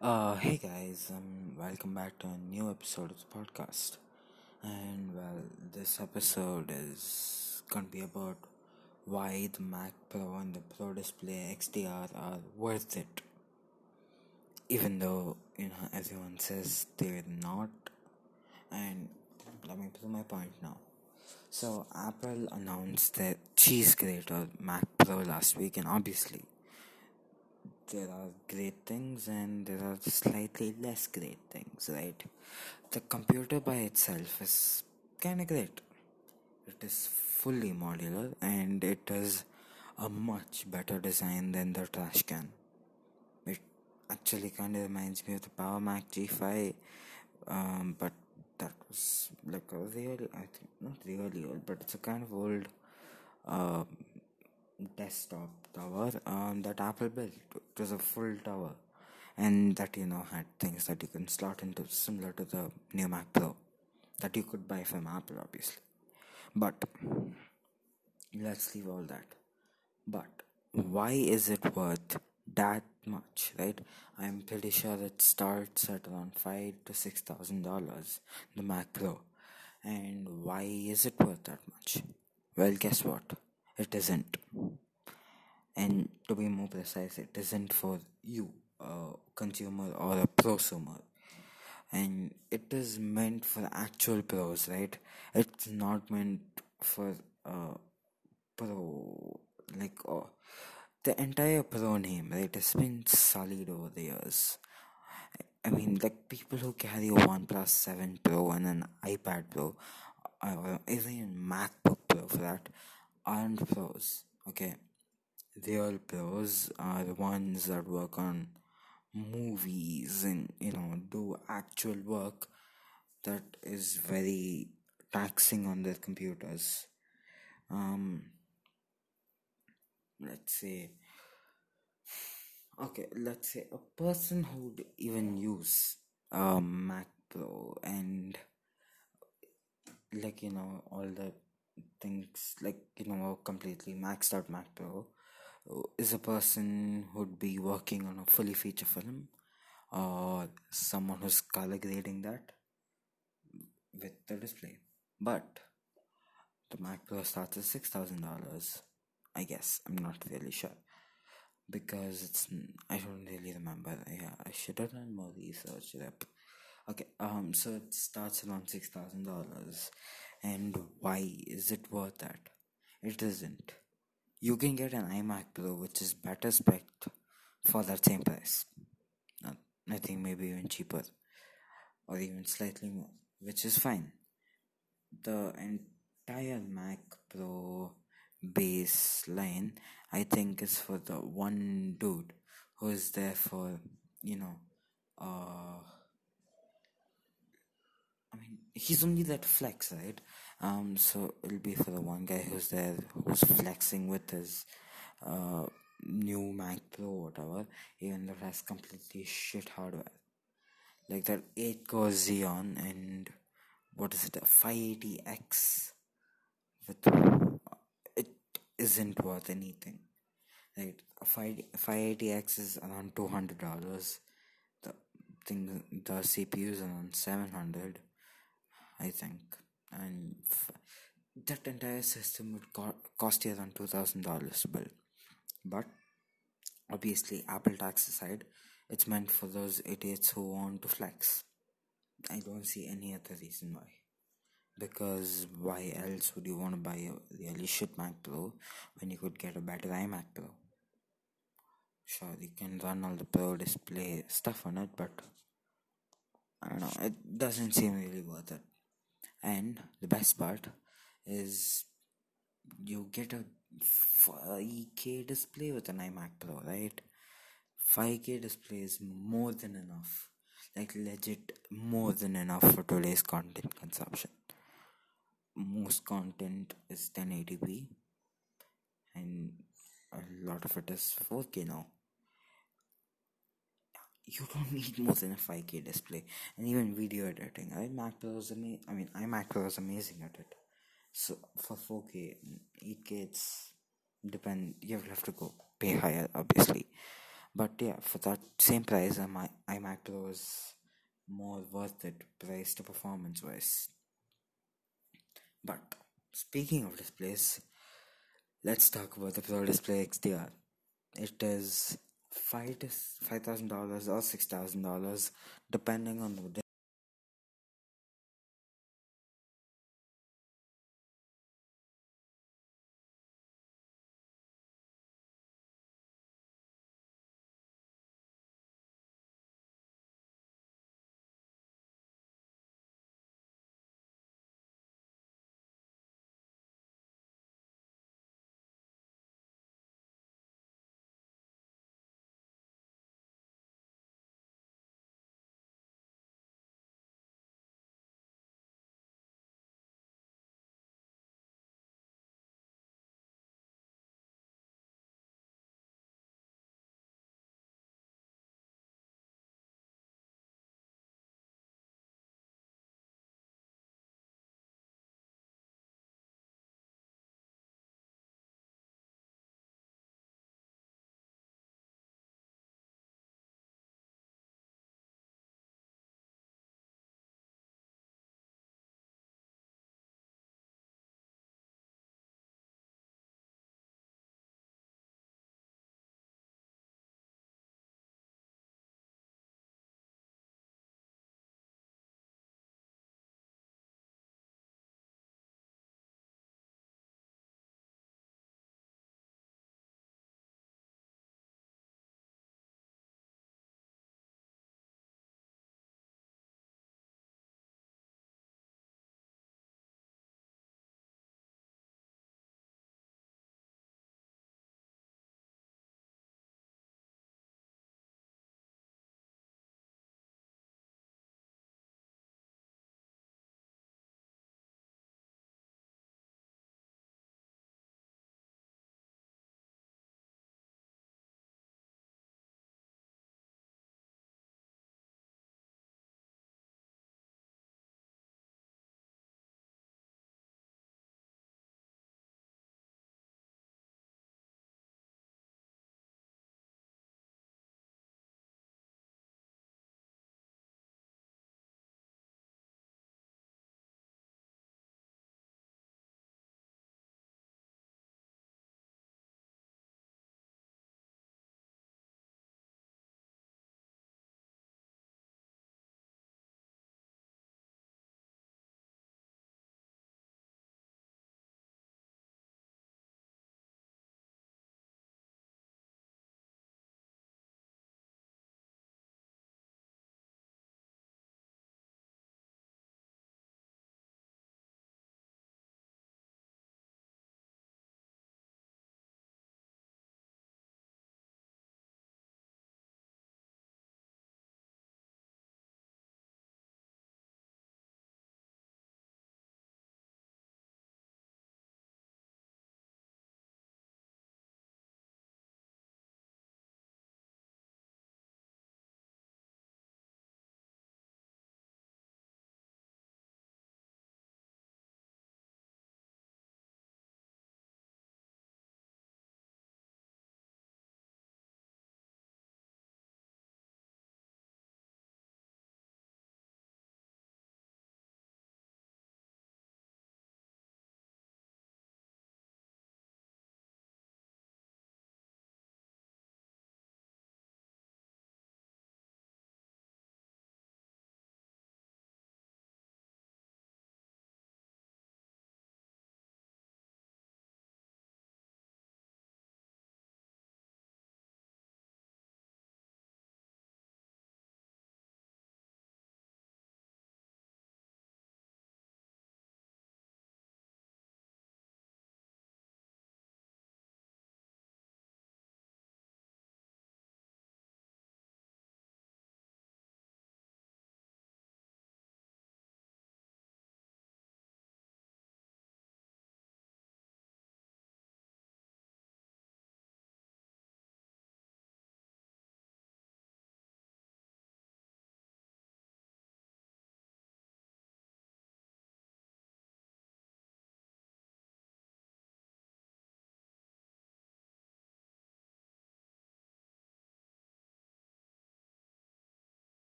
Uh, hey guys, um, welcome back to a new episode of the podcast. And well, this episode is gonna be about why the Mac Pro and the Pro Display XDR are worth it. Even though, you know, everyone says they're not. And let me prove my point now. So, Apple announced their cheese grater Mac Pro last week, and obviously, there are great things and there are slightly less great things, right? The computer by itself is kind of great. It is fully modular and it is a much better design than the trash can. It actually kind of reminds me of the Power Mac G5, um, but that was like a really, I think, not really old, but it's a kind of old uh, desktop tower um, that Apple built. It was a full tower, and that you know had things that you can slot into, similar to the new Mac Pro, that you could buy from Apple, obviously. But let's leave all that. But why is it worth that much, right? I'm pretty sure it starts at around five to six thousand dollars, the Mac Pro. And why is it worth that much? Well, guess what? It isn't. And to be more precise it isn't for you a consumer or a prosumer. And it is meant for actual pros right? It's not meant for uh pro like uh, the entire pro name right? Has been solid over the years. I mean, like people who carry a OnePlus 7 Pro and an iPad Pro, or even MacBook Pro for that, aren't pros. Okay, real pros are the ones that work on movies and you know do actual work that is very taxing on their computers um let's say okay let's say a person who would even use a mac pro and like you know all the things like you know completely maxed out mac pro is a person who'd be working on a fully feature film or someone who's color grading that with the display. But the Mac Pro starts at six thousand dollars. I guess I'm not really sure because it's I don't really remember. Yeah, I should have done more research. Okay. Um. So it starts around six thousand dollars, and why is it worth that? It isn't you can get an iMac Pro which is better spec for that same price. I think maybe even cheaper or even slightly more, which is fine. The entire Mac Pro base line, I think, is for the one dude who is there for, you know, uh, I mean, he's only that flex, right? Um, so it'll be for the one guy who's there, who's flexing with his uh, new Mac Pro, or whatever, even though it has completely shit hardware. Like that 8 core Xeon and what is it, a 580X with it isn't worth anything. Right, a 5 580X is around two hundred dollars. The thing, the CPU is around seven hundred, I think. And that entire system would co- cost you around $2000 to build. But obviously apple tax aside it's meant for those idiots who want to flex. I don't see any other reason why. Because why else would you want to buy a really shit mac pro when you could get a better imac pro? Sure you can run all the pro display stuff on it but i don't know it doesn't seem really worth it and the best part is you get a 5k display with an iMac Pro, right? 5k display is more than enough, like legit more than enough for today's content consumption. Most content is 1080p, and a lot of it is 4k now you don't need more than a 5k display and even video editing iMac Pro is amazing I mean iMac Pro is amazing at it so for 4k 8k it's depend you have to go pay higher obviously But yeah, for that same price, uh, my iMac Pro is more worth it price to performance wise. But speaking of displays, let's talk about the Pro Display XDR. It is five to five thousand dollars or six thousand dollars, depending on the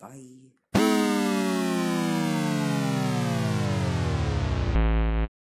bye